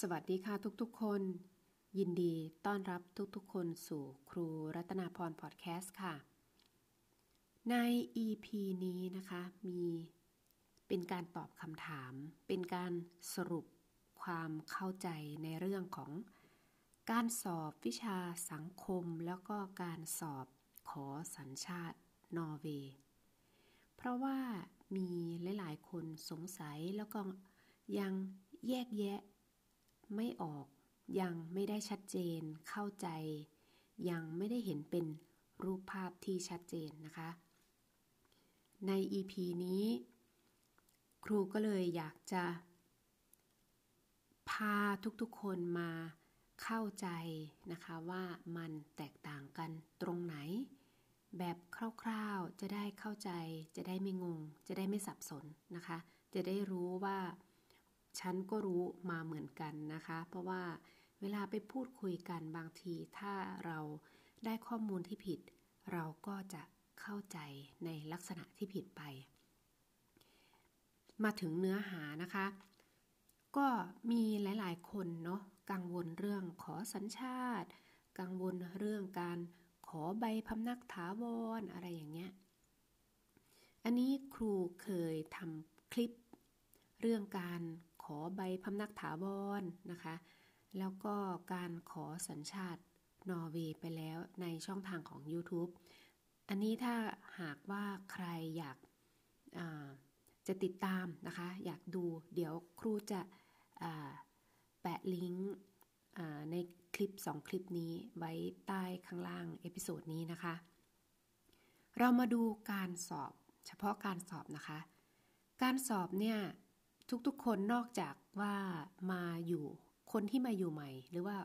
สวัสดีค่ะทุกๆคน ยินดีต้อนรับทุกๆคนสู่ครูรัตนาพรพอดแคสต์ค่ะ ใน EP นี้นะคะมีเป็นการตอบคำถาม เป็นการสรุปความเข้าใจในเรื่องของ การสอบวิชาสังคมแล้วก็การสอบขอสัญชาตินอร์เวย์เพราะว่ามีหลาย ๆ คนสงสัยแล้วก็ยังแยกแยะ ไม่ออก ยังไม่ได้ชัดเจน เข้าใจ ยังไม่ได้เห็นเป็นรูปภาพที่ชัดเจนนะคะ ใน EP นี้ ครูก็เลยอยากจะ พาทุกๆคนมาเข้าใจนะคะว่ามันแตกต่างกันตรงไหน แบบคร่าวๆจะได้เข้าใจ จะได้ไม่งง จะได้ไม่สับสนนะคะ จะได้รู้ว่า ฉันก็รู้มาเหมือนกันนะคะ เพราะว่าเวลาไปพูดคุยกันบางที ถ้าเราได้ข้อมูลที่ผิด เราก็จะเข้าใจในลักษณะที่ผิดไป มาถึงเนื้อหานะคะ ก็มีหลายๆ คนเนาะกังวลเรื่องขอสัญชาติ กังวลเรื่องการขอใบพำนักถาวรออะไรอย่างเงี้ย อันนี้ครูเคยทำคลิป เรื่องการ ขอใบพำนักถาวรนะคะ แล้วก็การขอสัญชาตินอร์เวย์ไปแล้วในช่องทางของ YouTube อันนี้ถ้าหากว่าใครอยากจะติดตามนะคะ อยากดูเดี๋ยวครูจะแปะลิงก์ในคลิป 2 คลิปนี้ไว้ใต้ข้างล่าง episode นี้นะคะ เรามาดูการสอบเฉพาะการสอบนะคะ การสอบเนี่ย ทุกๆ คนนอกจากว่ามาอยู่คนที่มาอยู่ใหม่ หรือว่า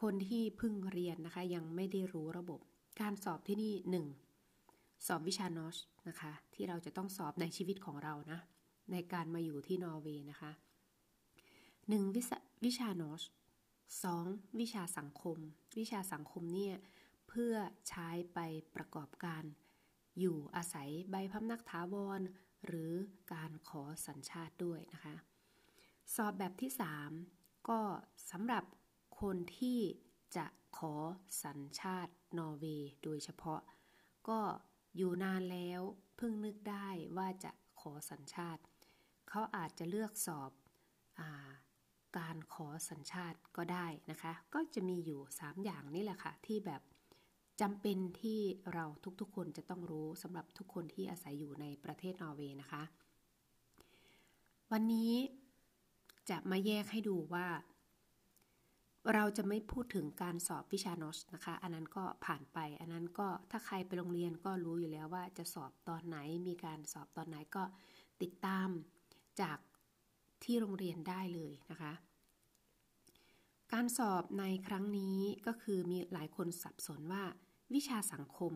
คนที่เพิ่งเรียนนะคะ ยังไม่ได้รู้ระบบ การสอบที่นี่หนึ่งสอบวิชา norsk นะคะ ที่เราจะต้องสอบในชีวิตของเรานะ ในการมาอยู่ที่นอร์เวย์นะคะหนึ่งวิวิชานอชสองวิชาสังคม วิชาสังคมเนี่ยเพื่อใช้ไปประกอบการ อยู่อาศัยใบพำนักถาวร หรือการขอสัญชาติด้วยนะคะ สอบแบบที่ 3 ก็สำหรับคนที่จะขอสัญชาตินอร์เวย์โดยเฉพาะ ก็อยู่นานแล้วเพิ่งนึกได้ว่าจะขอสัญชาติ เขาอาจจะเลือกสอบอาการขอสัญชาติก็ได้นะคะ ก็จะมีอยู่ 3 อย่างนี่แหละค่ะ ที่แบบ จำเป็นที่เราทุกๆคนจะต้องรู้สำหรับทุกคนที่อาศัยอยู่ในประเทศนอร์เวย์นะคะ วันนี้จะมาแยกให้ดูว่า เราจะไม่พูดถึงการสอบวิชานอชนะคะ อันนั้นก็ผ่านไป อันนั้นก็ถ้าใครไปโรงเรียนก็รู้อยู่แล้วว่าจะสอบตอนไหน มีการสอบตอนไหนก็ติดตามจากที่โรงเรียนได้เลยนะคะ การสอบในครั้งนี้ก็คือมีหลายคนสับสนว่า วิชาสังคม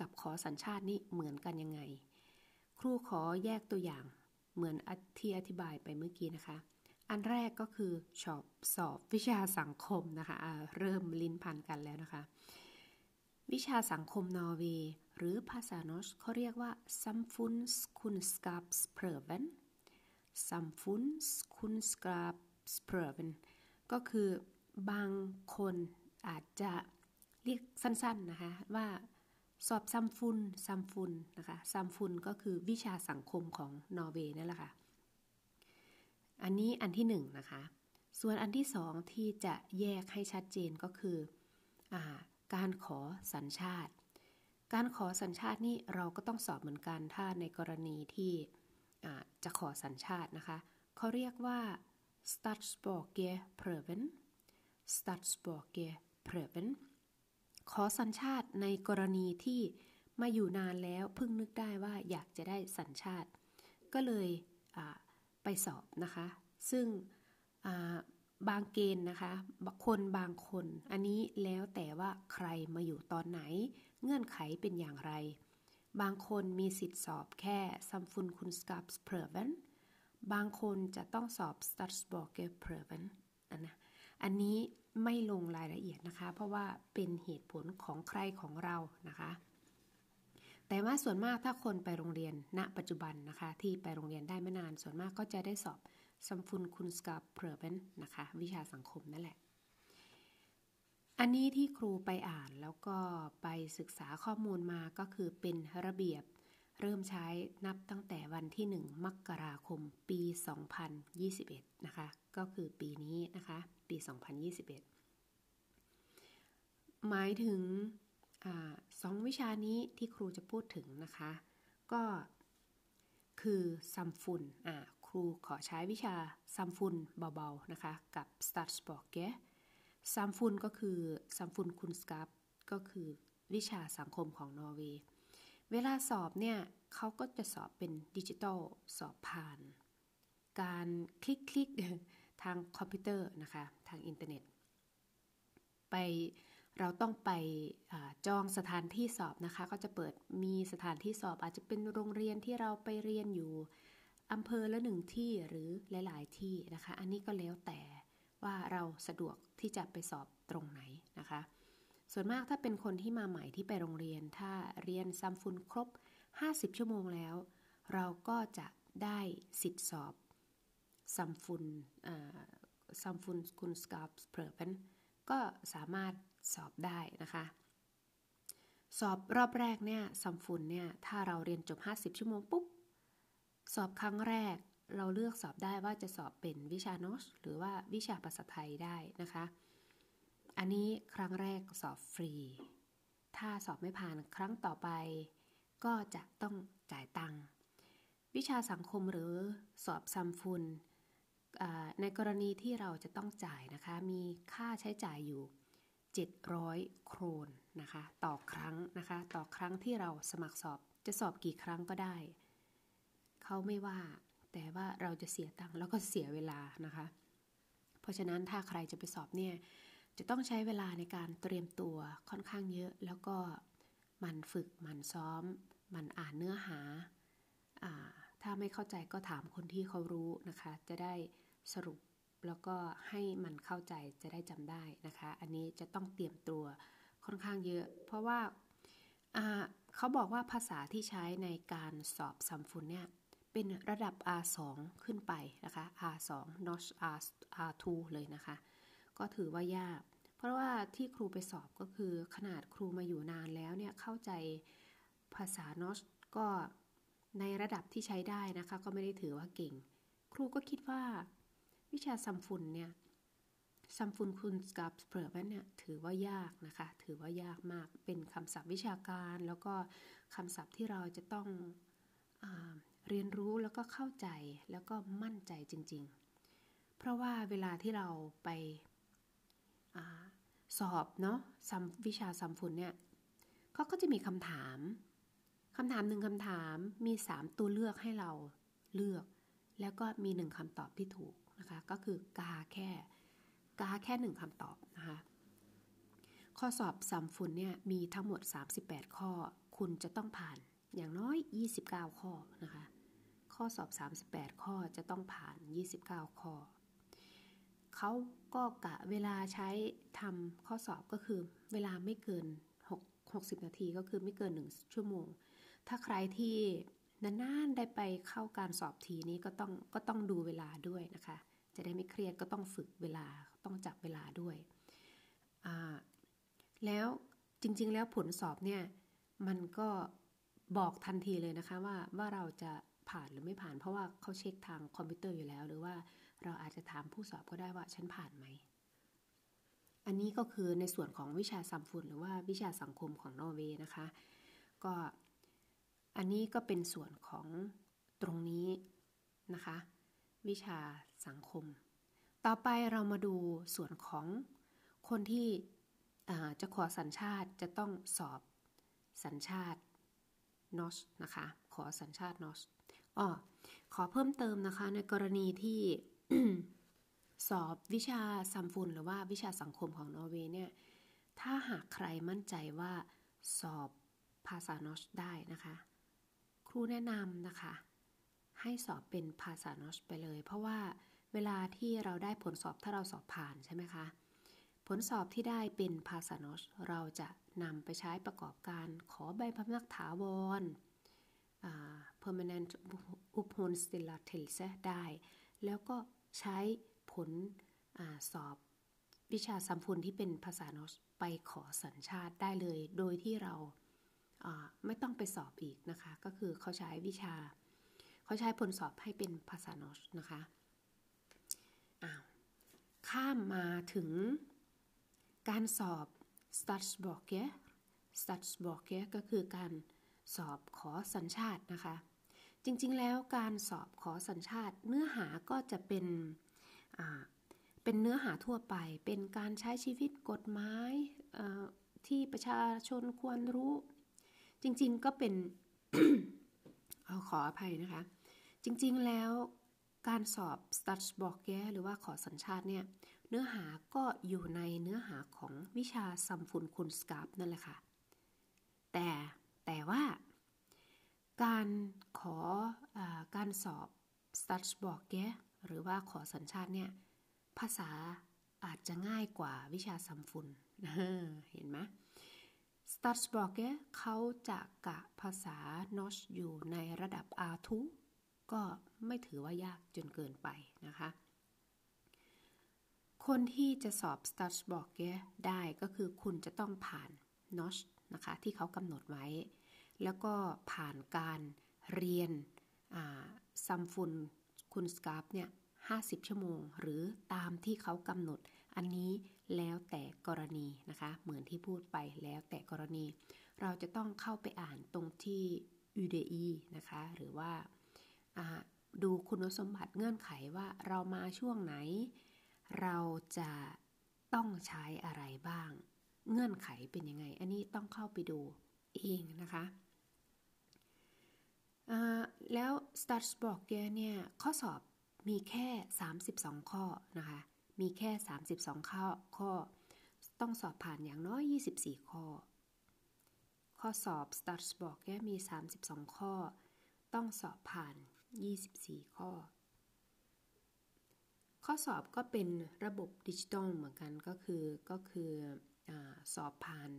กับขอสัญชาตินี่เหมือนกันยังไง ครูขอแยกตัวอย่าง เหมือนที่อธิบายไปเมื่อกี้นะคะ อันแรกก็คือสอบสอบวิชาสังคมนะคะะเริ่มลิ้นพันกันแล้วนะคะ วิชาสังคมนอร์เวย์หรือภาษานอชเขาเรียกว่า samfunnskunskapsprøven samfunnskunskapsprøven ก็คือบางคนอาจจะ เรียกสั้นๆนะคะว่าสอบซัมฟุนซัมฟุนนะคะซัมฟุนก็คือวิชาสังคมของนอร์เวย์นั่นแหละค่ะอันนี้อันที่หนึ่งนะคะ ส่วนอันที่สองที่จะแยกให้ชัดเจนก็คืออการขอสัญชาติ การขอสัญชาตินี่เราก็ต้องสอบเหมือนกันถ้าในกรณีที่จะขอสัญชาตินะคะเขาเรียกว่า s t a t s b o r g e prøven s t a t s b o r g e prøven ขอสัญชาติในกรณีที่มาอยู่นานแล้วเพิ่งนึกได้ว่าอยากจะได้สัญชาติ ก็เลยไปสอบนะคะ ซึ่งบางเกณฑ์นะคะคนบางคน อันนี้แล้วแต่ว่าใครมาอยู่ตอนไหน เงื่อนไขเป็นอย่างไร บางคนมีสิทธิ์สอบแค่ซัมฟุนคุณสกับสเพรเวนบางคนจะต้องสอบสตัสบอกเกเพรเวนอันนะ อันนี้ไม่ลงรายละเอียดนะคะ เพราะว่าเป็นเหตุผลของใครของเรานะคะ แต่ว่าส่วนมากถ้าคนไปโรงเรียนณ ปัจจุบันนะคะ ที่ไปโรงเรียนได้ไม่นาน ส่วนมากก็จะได้สอบซัมฟุนคุณสกาเพรเบนนะคะ วิชาสังคมนั่นแหละ อันนี้ที่ครูไปอ่านแล้วก็ไปศึกษาข้อมูลมาก็คือเป็นระเบียบ เริ่มใช้นับตั้งแต่วันที่ 1 มกราคมปี 2021 นะคะ ก็คือปีนี้นะคะ ปี 2021 หมายถึงอสองวิชานี้ที่ครูจะพูดถึงนะคะ ก็คือซัมฟุนอ่าครูขอใช้วิชาซัมฟุนเบาๆนะคะ กับ s t a r s p o r k ซัมฟุนก็คือซัมฟุนคุณสกับก็คือวิชาสังคมของนอร์เวย์ เวลาสอบเนี่ยเขาก็จะสอบเป็นดิจิตอลสอบผ่าน การคลิกคลิกทางคอมพิวเตอร์นะคะทางอินเทอร์เน็ต ไปเราต้องไปอจองสถานที่สอบนะคะ ก็จะเปิดมีสถานที่สอบอาจจะเป็นโรงเรียนที่เราไปเรียนอยู่อำเภอละหนึ่งที่หรือหลาย ๆ ที่นะคะ อันนี้ก็แล้วแต่ว่าเราสะดวกที่จะไปสอบตรงไหนนะคะ ส่วนมากถ้าเป็นคนที่มาใหม่ที่ไปโรงเรียน ถ้าเรียนซัมฟุนครบ 50 ชั่วโมงแล้ว เราก็จะได้สิทธิสอบซัมฟุนซัมฟุนคุณสกาปเพร์นก็สามารถสอบได้นะคะ สอบรอบแรกเนี่ยซัมฟุนเนี่ยถ้าเราเรียนจบ 50 ชั่วโมงปุ๊บ สอบครั้งแรกเราเลือกสอบได้ว่าจะสอบเป็นวิชาโนสหรือว่าวิชาภาษาไทยได้นะคะ อันนี้ครั้งแรกสอบฟรี ถ้าสอบไม่ผ่านครั้งต่อไป ก็จะต้องจ่ายตังค์วิชาสังคมหรือสอบซัมฟุนในกรณีที่เราจะต้องจ่ายนะคะ มีค่าใช้จ่ายอยู่ 700 โครนนะคะ ต่อครั้งนะคะ ต่อครั้งที่เราสมัครสอบจะสอบกี่ครั้งก็ได้ เขาไม่ว่า แต่ว่าเราจะเสียตังค์แล้วก็เสียเวลานะคะ เพราะฉะนั้นถ้าใครจะไปสอบเนี่ย จะต้องใช้เวลาในการเตรียมตัวค่อนข้างเยอะ แล้วก็มันฝึกมันซ้อม มันอ่านเนื้อหาถ้าไม่เข้าใจก็ถามคนที่เขารู้นะคะ จะได้สรุปแล้วก็ให้มันเข้าใจจะได้จำได้นะคะ อันนี้จะต้องเตรียมตัวค่อนข้างเยอะ เพราะว่าเขาบอกว่าภาษาที่ใช้ในการสอบซัมฟุนเนี่ยเป็นระดับ R2 ขึ้นไปนะคะ R2 notch R R2 เลยนะคะ ก็ถือว่ายาก เพราะว่าที่ครูไปสอบก็คือขนาดครูมาอยู่นานแล้วเนี่ยเข้าใจภาษานอสก็ในระดับที่ใช้ได้นะคะ ก็ไม่ได้ถือว่าเก่ง ครูก็คิดว่า วิชาซัมฟุนเนี่ยซัมฟุนคุณกับเปรเเนี่ยถือว่ายากนะคะ ถือว่ายากมากเป็นคำศัพท์วิชาการ แล้วก็คำศัพท์ที่เราจะต้องอเรียนรู้แล้วก็เข้าใจแล้วก็มั่นใจจริง ๆ เพราะว่าเวลาที่เราไป สอบเนาะซัมวิชาซัมฟุนเนี่ยเขาก็จะมีคำถามคำถามหนึ่งคำถามมี 3 ตัวเลือกให้เราเลือก แล้วก็มีหนึ่งคำตอบที่ถูกนะคะ ก็คือกาแค่กาแค่หนึ่งคำตอบนะคะ ข้อสอบซัมฟุนเนี่ยมีทั้งหมด 38 ข้อ คุณจะต้องผ่านอย่างน้อย 29 ข้อนะคะ ข้อสอบ 38 ข้อจะต้องผ่าน 29 ข้อ เขาก็กะเวลาใช้ทำข้อสอบก็คือ เวลาไม่เกิน 6 60 นาทีก็คือไม่เกิน 1 ชั่วโมง ถ้าใครที่นานๆได้ไปเข้าการสอบทีนี้ก็ต้องก็ต้องดูเวลาด้วยนะคะ จะได้ไม่เครียดก็ต้องฝึกเวลาต้องจับเวลาด้วย แล้วจริง ๆ แล้วผลสอบเนี่ยมันก็บอกทันทีเลยนะคะว่าว่าเราจะผ่านหรือไม่ผ่าน เพราะว่าเขาเช็คทางคอมพิวเตอร์อยู่แล้ว หรือว่า เราอาจจะถามผู้สอบก็ได้ว่าฉันผ่านไหม อันนี้ก็คือในส่วนของวิชา samfunn หรือว่าวิชาสังคมของนอร์เวย์นะคะ ก็อันนี้ก็เป็นส่วนของตรงนี้นะคะ วิชาสังคม ต่อไปเรามาดูส่วนของคนที่จะขอสัญชาติจะต้องสอบสัญชาตินอสนะคะ ขอสัญชาตินอสอ๋อขอเพิ่มเติมนะคะในกรณีที่ สอบวิชาซัมฟุนหรือว่าวิชาสังคมของนอร์เวย์เนี่ย ถ้าหากใครมั่นใจว่าสอบภาษานอชได้นะคะ ครูแนะนำนะคะ ให้สอบเป็นภาษานอชไปเลย เพราะว่าเวลาที่เราได้ผลสอบถ้าเราสอบผ่านใช่ไหมคะ ผลสอบที่ได้เป็นภาษานอชเราจะนำไปใช้ประกอบการขอใบพำนักถาวร permanent uppehållstillåtelse ได้ แล้วก็ใช้ผลอสอบวิชาสัมพุนที่เป็นภาษาโนสไปขอสัญชาติได้เลย โดยที่เราไม่ต้องไปสอบอีกนะคะ ก็คือเขาใช้วิชา เขาใช้ผลสอบให้เป็นภาษาโนสนะคะอ้าวข้ามมาถึงการสอบ s t a t s b o k e s t a t s b o k e ก็คือการสอบขอสัญชาตินะคะ จริงๆ แล้วการสอบขอสัญชาติเนื้อหาก็จะเป็นเป็นเนื้อหาทั่วไป เป็นการใช้ชีวิตกฎหมายที่ประชาชนควรรู้ จริงๆก็เป็นเอาขออภัยนะคะ จริงๆแล้วการสอบ s t a t s b o k e หรือว่าขอสัญชาติเนี่ยเนื้อหาก็อยู่ในเนื้อหาของวิชาซัมฟุนคุณสกาบนั่นแหละค่ะ แต่แต่ว่า การขออการสอบ s t a t s b o k e หรือว่าขอสัญชาติเนี่ย ภาษาอาจจะง่ายกว่าวิชาซัมฟุนเห็นไหมสตั s สบอกเกเขาจะกะภาษานอชอยู่ในระดับ R2 ก็ไม่ถือว่ายากจนเกินไปนะคะ คนที่จะสอบ s t a t บอกเกได้ก็คือคุณจะต้องผ่านนอชนะคะ ที่เขากำหนดไว้ แล้วก็ผ่านการเรียนซัมฟุนคุณสกาฟเนี่ย50 ชั่วโมง หรือตามที่เขากำหนด อันนี้แล้วแต่กรณีนะคะ เหมือนที่พูดไปแล้วแต่กรณี เราจะต้องเข้าไปอ่านตรงที่ UDE นะคะ หรือว่าดูคุณสมบัติเงื่อนไขว่าเรามาช่วงไหน เราจะต้องใช้อะไรบ้าง เงื่อนไขเป็นยังไง อันนี้ต้องเข้าไปดูเองนะคะ แล้ว s t a r s b o k เนี่ย ข้อสอบมีแค่ 32 ข้อนะคะ มีแค่ 32 ข้อข้อ ต้องสอบผ่านอย่างน้อย 24 ข้อ ข้อสอบ s t a r s บอกแค่มี 32 ข้อ ต้องสอบผ่าน 24 ข้อ ข้อสอบก็เป็นระบบดิจิตอลเหมือนกันก็คือก็คืออสอบผ่าน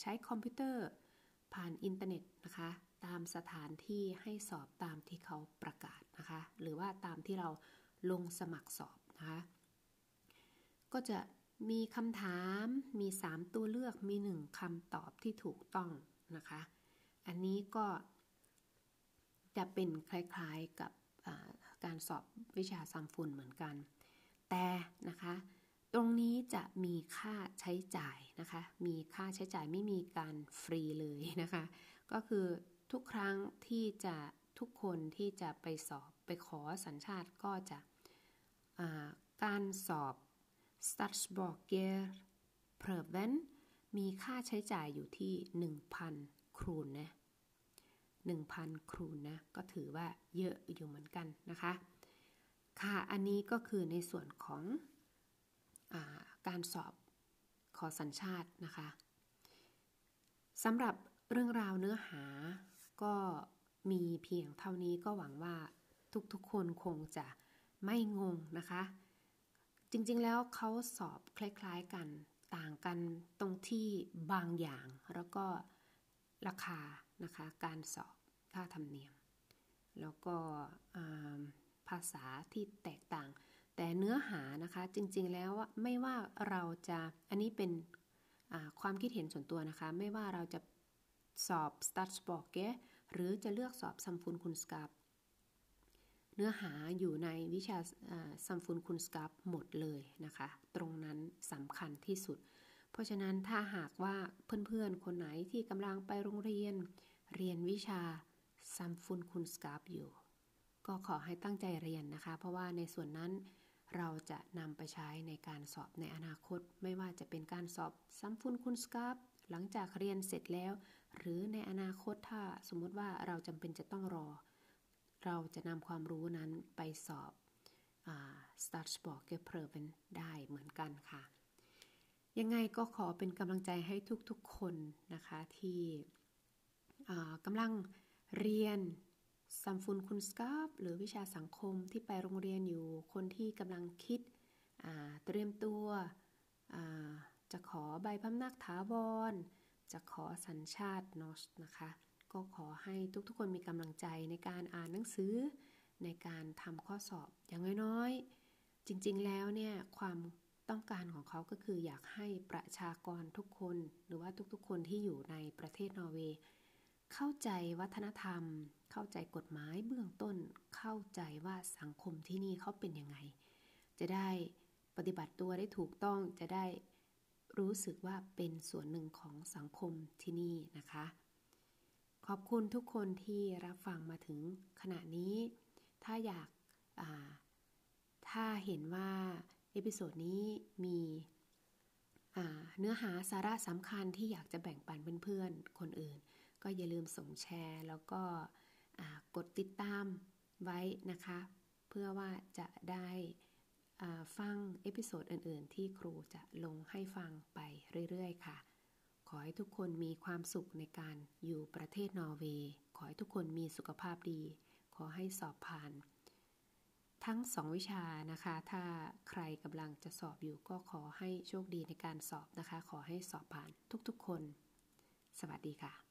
ใช้คอมพิวเตอร์ผ่านอินเทอร์เน็ตนะคะ ตามสถานที่ให้สอบตามที่เขาประกาศนะคะ หรือว่าตามที่เราลงสมัครสอบนะคะ ก็จะมีคำถามมี 3 ตัวเลือกมี 1คำตอบที่ถูกต้องนะคะ อันนี้ก็จะเป็นคล้ายๆกับการสอบวิชาซัมฟุนเหมือนกัน แต่นะคะ ตรงนี้จะมีค่าใช้จ่ายนะคะ มีค่าใช้จ่ายไม่มีการฟรีเลยนะคะ ก็คือ ทุกครั้งที่จะทุกคนที่จะไปสอบไปขอสัญชาติก็จะการสอบ s t a t s b o r g e r p r e v e n มีค่าใช้จ่ายอยู่ที่ 1,000 ครูนนะ1,000 ครูนนะ ก็ถือว่าเยอะอยู่เหมือนกันนะคะ ค่ะ อันนี้ก็คือในส่วนของอการสอบขอสัญชาตินะคะสำหรับเรื่องราวเนื้อหา ก็มีเพียงเท่านี้ก็หวังว่าทุกๆคนคงจะไม่งงนะคะ จริงๆแล้วเขาสอบคล้ายๆกันต่างกันตรงที่บางอย่างแล้วก็ราคานะคะการสอบค่าธรรมเนียม แล้วก็ภาษาที่แตกต่าง แต่เนื้อหานะคะจริงๆแล้วไม่ว่าเราจะอันนี้เป็นความคิดเห็นส่วนตัวนะคะ ไม่ว่าเราจะสอบ s t a t s b o k e หรือจะเลือกสอบซัมฟุนคุณสกับเนื้อหาอยู่ในวิชาซัมฟุนคุณสกับหมดเลยนะคะ ตรงนั้นสำคัญที่สุด เพราะฉะนั้นถ้าหากว่าเพื่อนๆ คนไหนที่กำลังไปโรงเรียน เรียนวิชาซัมฟุนคุณสกับอยู่ ก็ขอให้ตั้งใจเรียนนะคะ เพราะว่าในส่วนนั้นเราจะนำไปใช้ในการสอบในอนาคต ไม่ว่าจะเป็นการสอบซัมฟุนคุณสกับหลังจากเรียนเสร็จแล้ว หรือในอนาคตถ้าสมมติว่าเราจำเป็นจะต้องรอ เราจะนำความรู้นั้นไปสอบ Start Sport g e p r o v e n ได้เหมือนกันค่ะ ยังไงก็ขอเป็นกำลังใจให้ทุกๆคนนะคะที่กำลังเรียนซัมฟุนคุณสกาฟหรือวิชาสังคมที่ไปโรงเรียนอยู่คนที่กำลังคิดเตรียมตัวจะขอใบพำนักถาวร จะขอสัญชาตินอสนะคะ ก็ขอให้ทุกๆคนมีกำลังใจในการอ่านหนังสือ ในการทำข้อสอบอย่างน้อยๆ จริงๆแล้วเนี่ยความต้องการของเขาก็คืออยากให้ประชากรทุกคน หรือว่าทุกๆ คนที่อยู่ในประเทศนอร์เวย์เข้าใจวัฒนธรรม เข้าใจกฎหมายเบื้องต้น เข้าใจว่าสังคมที่นี่เขาเป็นยังไง จะได้ปฏิบัติตัวได้ถูกต้องจะได้ รู้สึกว่าเป็นส่วนหนึ่งของสังคมที่นี่นะคะ ขอบคุณทุกคนที่รับฟังมาถึงขณะนี้ ถ้าอยากถ้าเห็นว่า episode นี้มีเนื้อหาสาระสำคัญที่อยากจะแบ่งปันเพื่อนๆ คนอื่น ก็อย่าลืมส่งแชร์ แล้วก็กดติดตามไว้นะคะ เพื่อว่าจะได้ ฟังเอพิโซดอื่น ๆ ที่ครูจะลงให้ฟังไปเรื่อย ๆ ค่ะ ขอให้ทุกคนมีความสุขในการอยู่ประเทศนอร์เวย์ ขอให้ทุกคนมีสุขภาพดี ขอให้สอบผ่าน ทั้งสองวิชานะคะ ถ้าใครกำลังจะสอบอยู่ก็ขอให้โชคดีในการสอบนะคะ ขอให้สอบผ่านทุกๆคน สวัสดีค่ะ